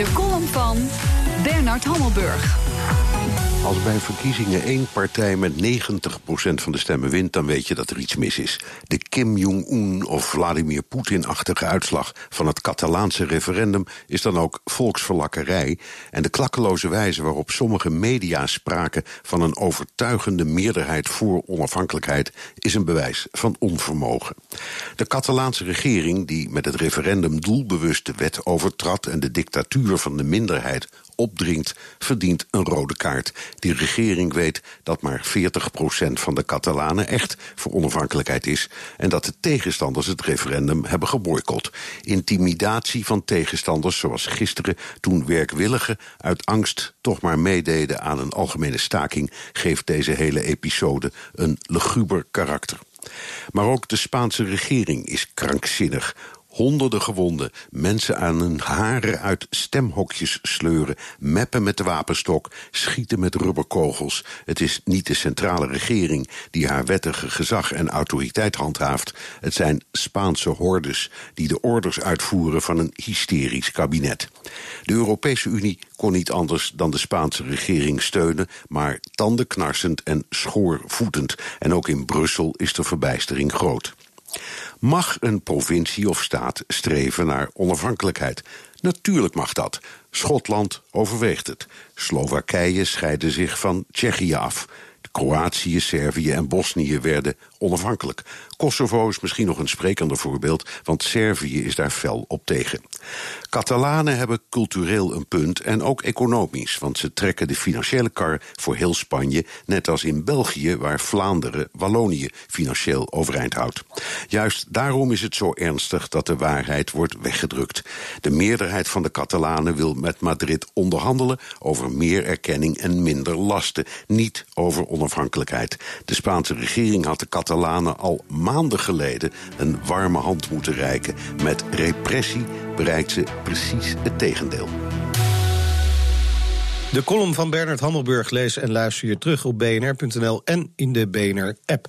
De column van Bernard Hammelburg. Als bij verkiezingen één partij met 90% van de stemmen wint... dan weet je dat er iets mis is. De Kim Jong-un of Vladimir Poetin-achtige uitslag... van het Catalaanse referendum is dan ook volksverlakkerij. En de klakkeloze wijze waarop sommige media spraken... van een overtuigende meerderheid voor onafhankelijkheid... is een bewijs van onvermogen. De Catalaanse regering, die met het referendum doelbewust de wet overtrad... en de dictatuur van de minderheid opdringt, verdient een rode kaart. Die regering weet dat maar 40% van de Catalanen echt voor onafhankelijkheid is... en dat de tegenstanders het referendum hebben geboycott. Intimidatie van tegenstanders, zoals gisteren... toen werkwilligen uit angst toch maar meededen aan een algemene staking... geeft deze hele episode een luguber karakter. Maar ook de Spaanse regering is krankzinnig honderden gewonden, mensen aan hun haren uit stemhokjes sleuren, meppen met de wapenstok, schieten met rubberkogels. Het is niet de centrale regering die haar wettige gezag en autoriteit handhaaft. Het zijn Spaanse hordes die de orders uitvoeren van een hysterisch kabinet. De Europese Unie kon niet anders dan de Spaanse regering steunen, maar tandenknarsend en schoorvoetend. En ook in Brussel is de verbijstering groot. Mag een provincie of staat streven naar onafhankelijkheid? Natuurlijk mag dat. Schotland overweegt het. Slowakije scheidde zich van Tsjechië af. Kroatië, Servië en Bosnië werden onafhankelijk. Kosovo is misschien nog een sprekender voorbeeld, want Servië is daar fel op tegen. Catalanen hebben cultureel een punt en ook economisch, want ze trekken de financiële kar voor heel Spanje, net als in België, waar Vlaanderen Wallonië financieel overeind houdt. Juist daarom is het zo ernstig dat de waarheid wordt weggedrukt. De meerderheid van de Catalanen wil met Madrid onderhandelen over meer erkenning en minder lasten, niet over onafhankelijkheid. De Spaanse regering had de Catalanen al maanden geleden een warme hand moeten reiken. Met repressie bereikt ze precies het tegendeel. De column van Bernard Hammelburg lees en luister je terug op bnr.nl en in de BNR-app.